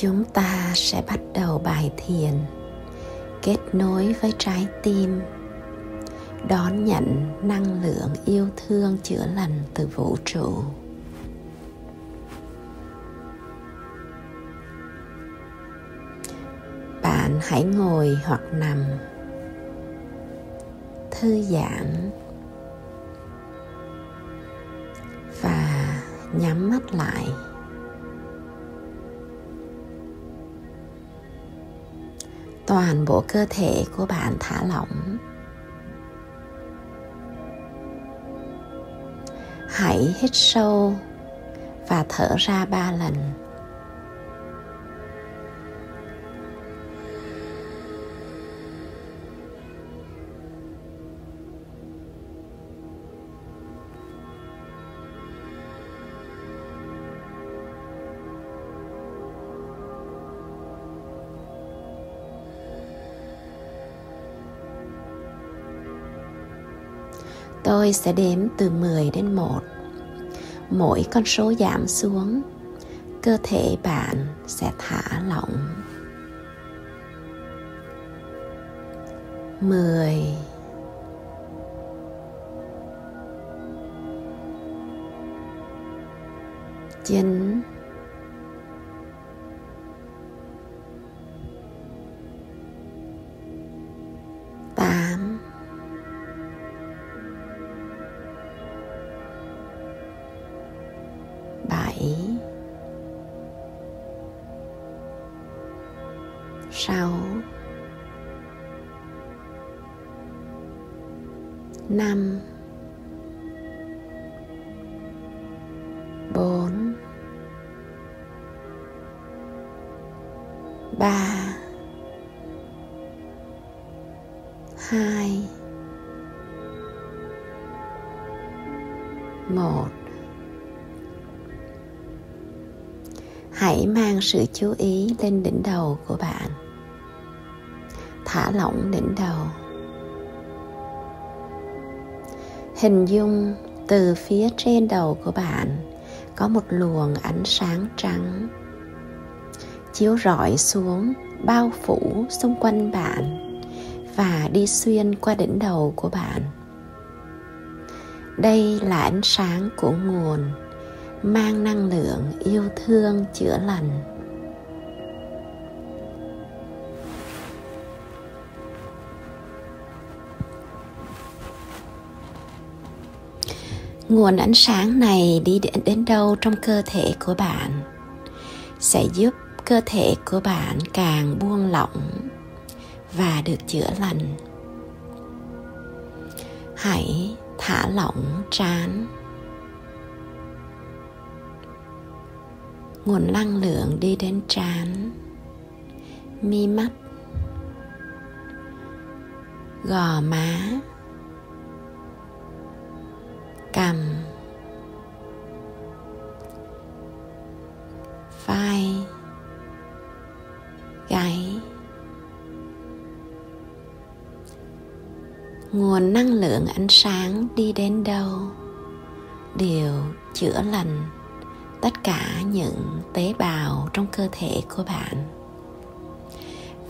chúng ta sẽ bắt đầu bài thiền. Kết nối với trái tim. Đón nhận năng lượng yêu thương chữa lành từ vũ trụ. Bạn hãy ngồi hoặc nằm. Thư giãn. Và nhắm mắt lại. Toàn bộ cơ thể của bạn thả lỏng. Hãy hít sâu và thở ra ba lần. Tôi sẽ đếm từ 10 đến 1. Mỗi con số giảm xuống, cơ thể bạn sẽ thả lỏng. 10 chín ba. Hai. Một. Hãy mang sự chú ý lên đỉnh đầu của bạn. Thả lỏng đỉnh đầu. Hình dung từ phía trên đầu của bạn có một luồng ánh sáng trắng chiếu rọi xuống bao phủ xung quanh bạn và đi xuyên qua đỉnh đầu của bạn. Đây là ánh sáng của nguồn mang năng lượng yêu thương chữa lành. Nguồn ánh sáng này đi đến, đến đâu trong cơ thể của bạn? Sẽ giúp cơ thể của bạn càng buông lỏng và được chữa lành. Hãy thả lỏng trán. Nguồn năng lượng đi đến trán. Mi mắt. Gò má. Lượng ánh sáng đi đến đâu đều chữa lành tất cả những tế bào trong cơ thể của bạn.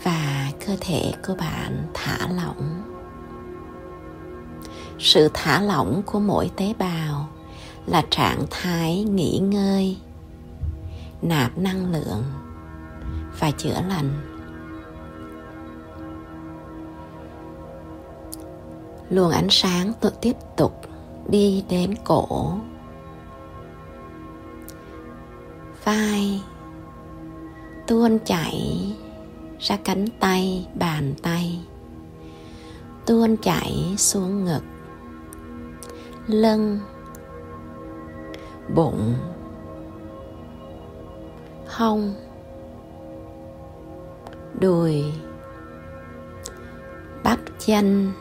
Và cơ thể của bạn thả lỏng. Sự thả lỏng của mỗi tế bào là trạng thái nghỉ ngơi, nạp năng lượng và chữa lành. Luồng ánh sáng tự tiếp tục đi đến cổ. Vai. Tuôn chảy ra cánh tay, bàn tay. Tuôn chảy xuống ngực. Lưng. Bụng. Hông. Đùi. Bắp chân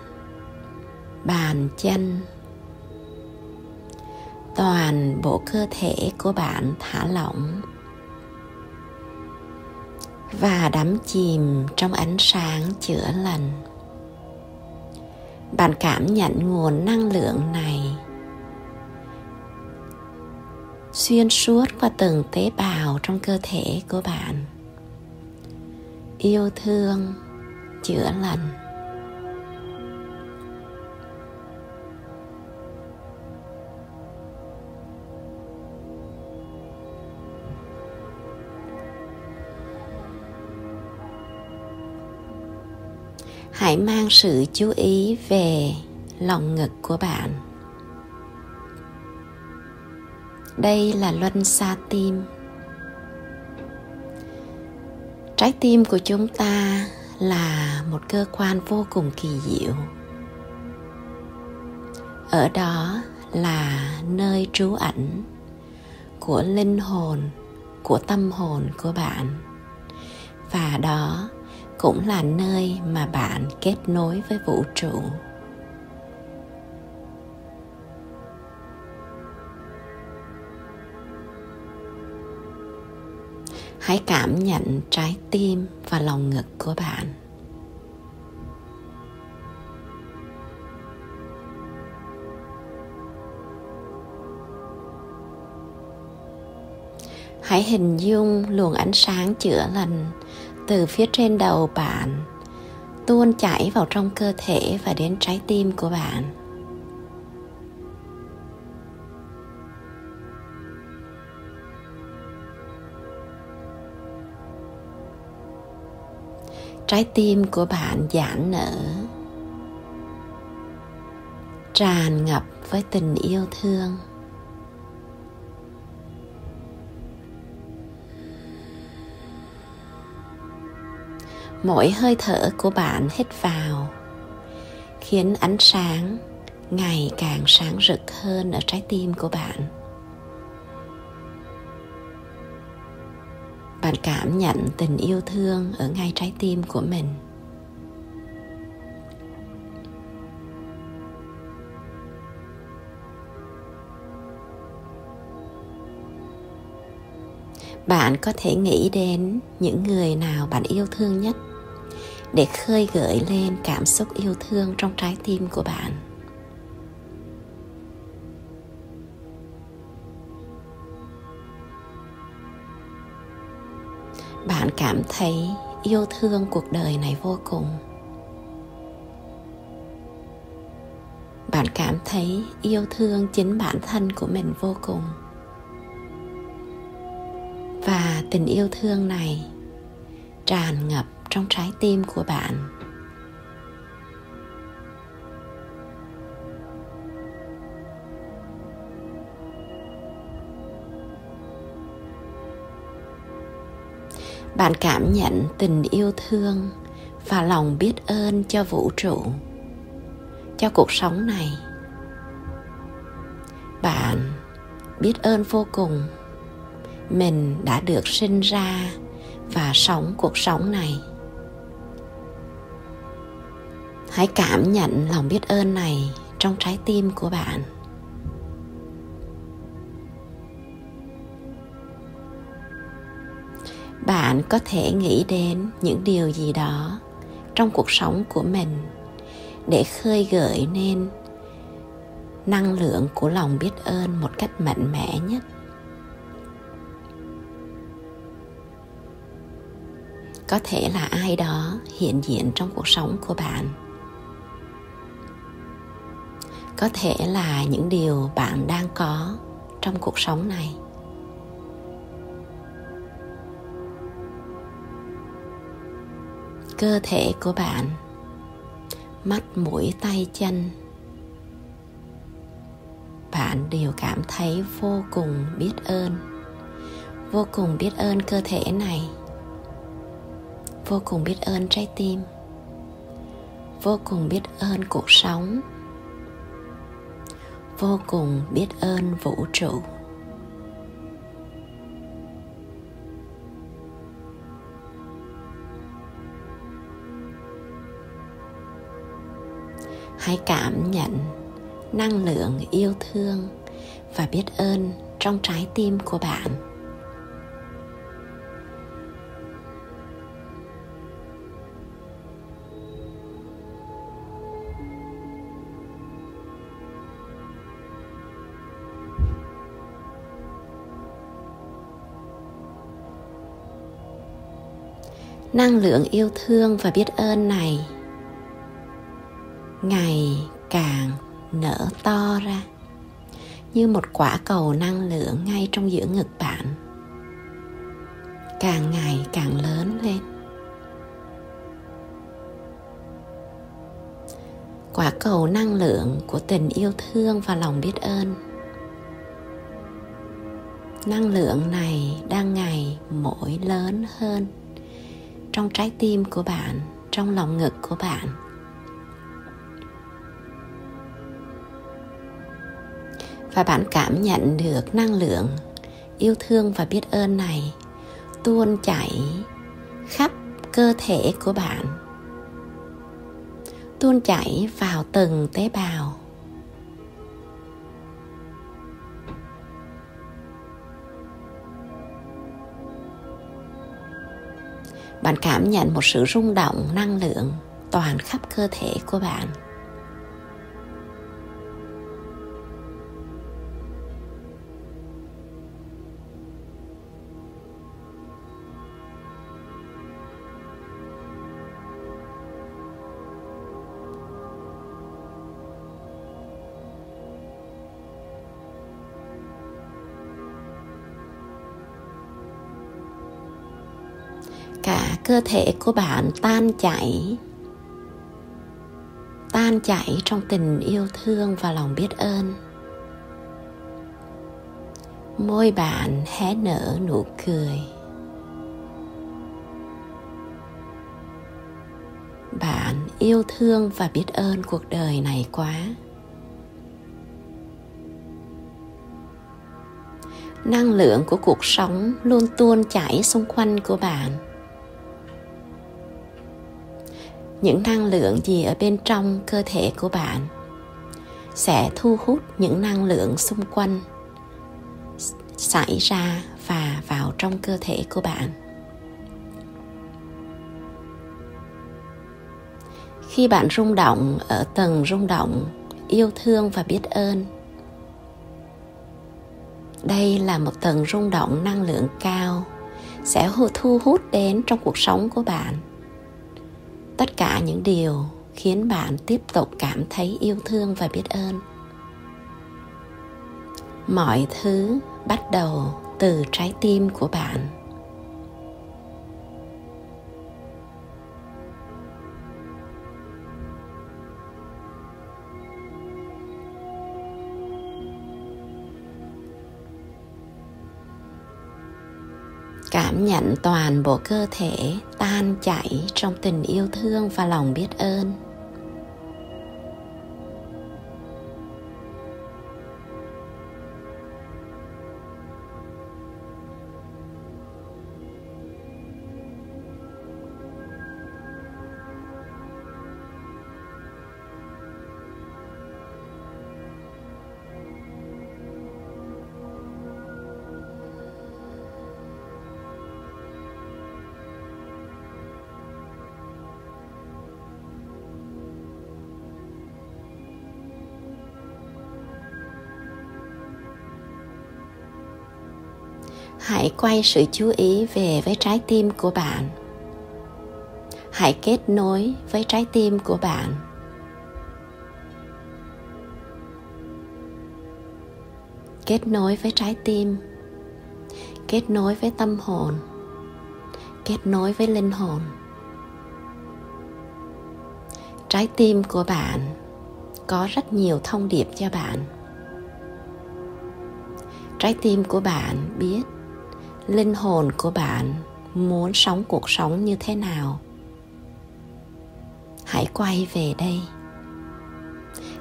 bàn chân. Toàn bộ cơ thể của bạn thả lỏng và đắm chìm trong ánh sáng chữa lành. Bạn cảm nhận nguồn năng lượng này xuyên suốt qua từng tế bào trong cơ thể của bạn. Yêu thương, chữa lành. Hãy mang sự chú ý về lòng ngực của bạn. Đây là luân xa tim. Trái tim của chúng ta là một cơ quan vô cùng kỳ diệu. Ở đó là nơi trú ẩn của linh hồn, của tâm hồn của bạn. Và đó cũng là nơi mà bạn kết nối với vũ trụ. Hãy cảm nhận trái tim và lòng ngực của bạn. Hãy hình dung luồng ánh sáng chữa lành từ phía trên đầu bạn, tuôn chảy vào trong cơ thể và đến trái tim của bạn. Trái tim của bạn giãn nở, tràn ngập với tình yêu thương. Mỗi hơi thở của bạn hít vào, khiến ánh sáng ngày càng sáng rực hơn ở trái tim của bạn. Bạn cảm nhận tình yêu thương ở ngay trái tim của mình. Bạn có thể nghĩ đến những người nào bạn yêu thương nhất? Để khơi gợi lên cảm xúc yêu thương trong trái tim của bạn. Bạn cảm thấy yêu thương cuộc đời này vô cùng. Bạn cảm thấy yêu thương chính bản thân của mình vô cùng. Và tình yêu thương này tràn ngập trong trái tim của bạn. Bạn cảm nhận tình yêu thương và lòng biết ơn cho vũ trụ, cho cuộc sống này. Bạn biết ơn vô cùng mình đã được sinh ra và sống cuộc sống này hãy cảm nhận lòng biết ơn này trong trái tim của bạn. Bạn có thể nghĩ đến những điều gì đó trong cuộc sống của mình để khơi gợi nên năng lượng của lòng biết ơn một cách mạnh mẽ nhất. Có thể là ai đó hiện diện trong cuộc sống của bạn có thể là những điều bạn đang có trong cuộc sống này. Cơ thể của bạn, mắt, mũi, tay, chân, bạn đều cảm thấy vô cùng biết ơn. Vô cùng biết ơn cơ thể này. Vô cùng biết ơn trái tim. Vô cùng biết ơn cuộc sống vô cùng biết ơn vũ trụ. Hãy cảm nhận năng lượng yêu thương và biết ơn trong trái tim của bạn. Năng lượng yêu thương và biết ơn này, ngày càng nở to ra như một quả cầu năng lượng ngay trong giữa ngực bạn. Càng ngày càng lớn lên. Quả cầu năng lượng của tình yêu thương và lòng biết ơn. Năng lượng này đang ngày mỗi lớn hơn trong trái tim của bạn, trong lòng ngực của bạn. Và bạn cảm nhận được năng lượng, yêu thương và biết ơn này tuôn chảy khắp cơ thể của bạn, tuôn chảy vào từng tế bào. Bạn cảm nhận một sự rung động, năng lượng toàn khắp cơ thể của bạn. Cơ thể của bạn tan chảy tan chảy trong tình yêu thương và lòng biết ơn. Môi bạn hé nở nụ cười. Bạn yêu thương và biết ơn cuộc đời này quá. Năng lượng của cuộc sống luôn tuôn chảy xung quanh của bạn. Những năng lượng gì ở bên trong cơ thể của bạn sẽ thu hút những năng lượng xung quanh xảy ra và vào trong cơ thể của bạn. Khi bạn rung động ở tầng rung động, yêu thương và biết ơn, đây là một tầng rung động năng lượng cao sẽ thu hút đến trong cuộc sống của bạn tất cả những điều khiến bạn tiếp tục cảm thấy yêu thương và biết ơn. Mọi thứ bắt đầu từ trái tim của bạn. Cảm nhận toàn bộ cơ thể tan chảy trong tình yêu thương và lòng biết ơn. Hãy quay sự chú ý về với trái tim của bạn. Hãy kết nối với trái tim của bạn. Kết nối với trái tim. Kết nối với tâm hồn. Kết nối với linh hồn. Trái tim của bạn có rất nhiều thông điệp cho bạn. Trái tim của bạn biết linh hồn của bạn muốn sống cuộc sống như thế nào? Hãy quay về đây.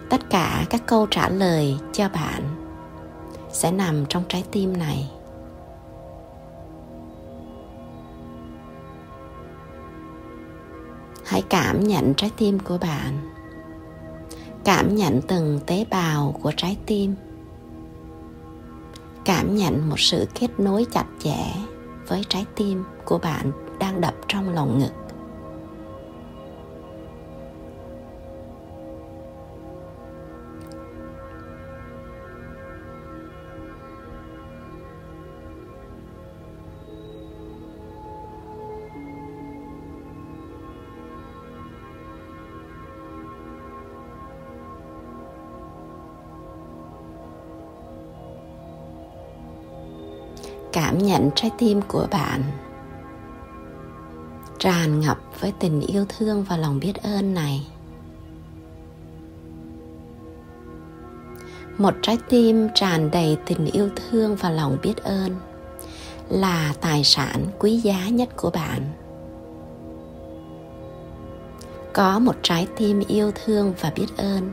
Tất cả các câu trả lời cho bạn sẽ nằm trong trái tim này. Hãy cảm nhận trái tim của bạn. Cảm nhận từng tế bào của trái tim cảm nhận một sự kết nối chặt chẽ với trái tim của bạn đang đập trong lòng ngực. Nhận trái tim của bạn. Tràn ngập với tình yêu thương và lòng biết ơn này. Một trái tim tràn đầy tình yêu thương và lòng biết ơn là tài sản quý giá nhất của bạn. Có một trái tim yêu thương và biết ơn,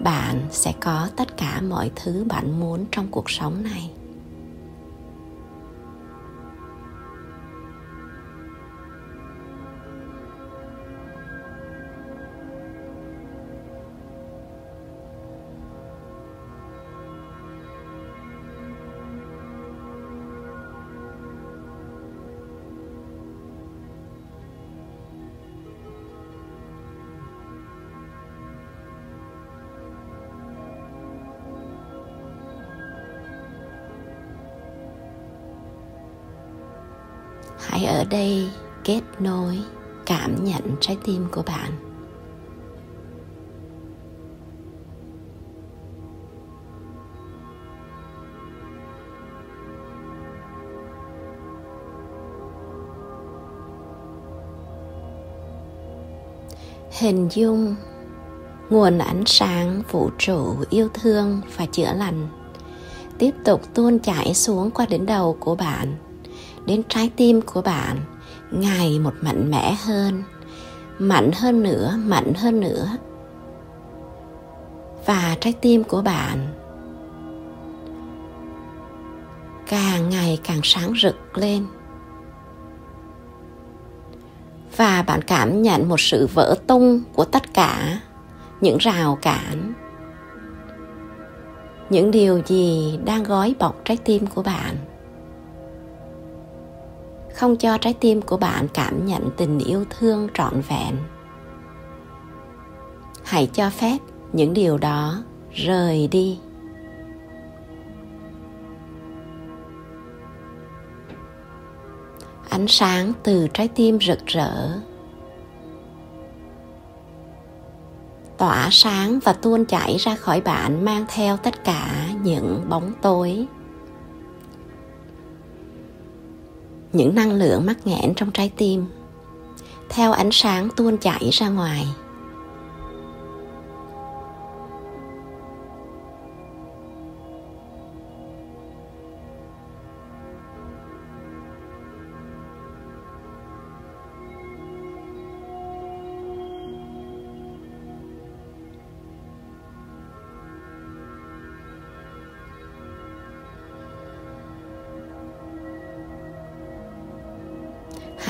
bạn sẽ có tất cả mọi thứ bạn muốn trong cuộc sống này. Hãy ở đây kết nối cảm nhận trái tim của bạn. Hình dung nguồn ánh sáng vũ trụ yêu thương và chữa lành tiếp tục tuôn chảy xuống qua đỉnh đầu của bạn đến trái tim của bạn, ngày một mạnh mẽ hơn, mạnh hơn nữa, mạnh hơn nữa. Và trái tim của bạn càng ngày càng sáng rực lên. Và bạn cảm nhận một sự vỡ tung của tất cả những rào cản, những điều gì đang gói bọc trái tim của bạn không cho trái tim của bạn cảm nhận tình yêu thương trọn vẹn. Hãy cho phép những điều đó rời đi. Ánh sáng từ trái tim rực rỡ. Tỏa sáng và tuôn chảy ra khỏi bạn mang theo tất cả những bóng tối. Những năng lượng mắc nghẽn trong trái tim. Theo ánh sáng tuôn chảy ra ngoài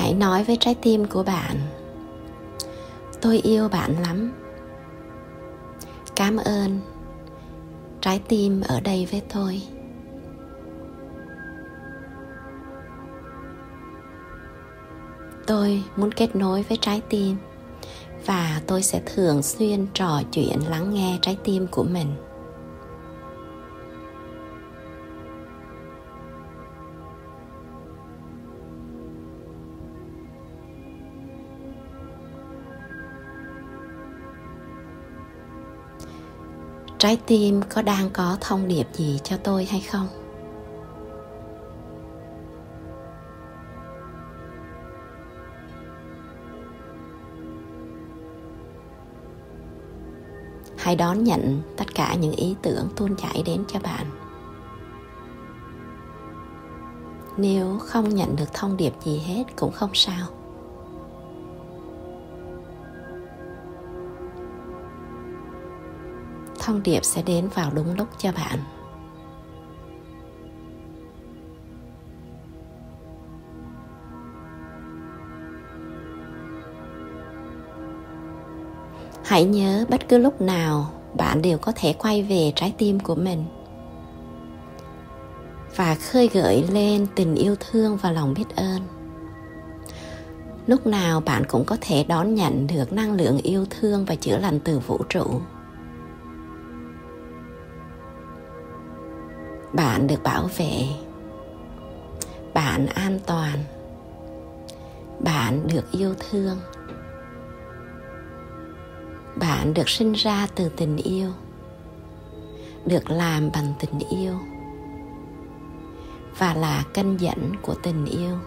hãy nói với trái tim của bạn. Tôi yêu bạn lắm. Cảm ơn. Trái tim ở đây với tôi. Tôi muốn kết nối với trái tim và tôi sẽ thường xuyên trò chuyện lắng nghe trái tim của mình. Trái tim có đang có thông điệp gì cho tôi hay không? Hãy đón nhận tất cả những ý tưởng tuôn chảy đến cho bạn. Nếu không nhận được thông điệp gì hết cũng không sao. Thông điệp sẽ đến vào đúng lúc cho bạn. Hãy nhớ bất cứ lúc nào bạn đều có thể quay về trái tim của mình và khơi gợi lên tình yêu thương và lòng biết ơn. Lúc nào bạn cũng có thể đón nhận được năng lượng yêu thương và chữa lành từ vũ trụ. Bạn được bảo vệ. Bạn an toàn. Bạn được yêu thương. Bạn được sinh ra từ tình yêu. Được làm bằng tình yêu. Và là kênh dẫn của tình yêu.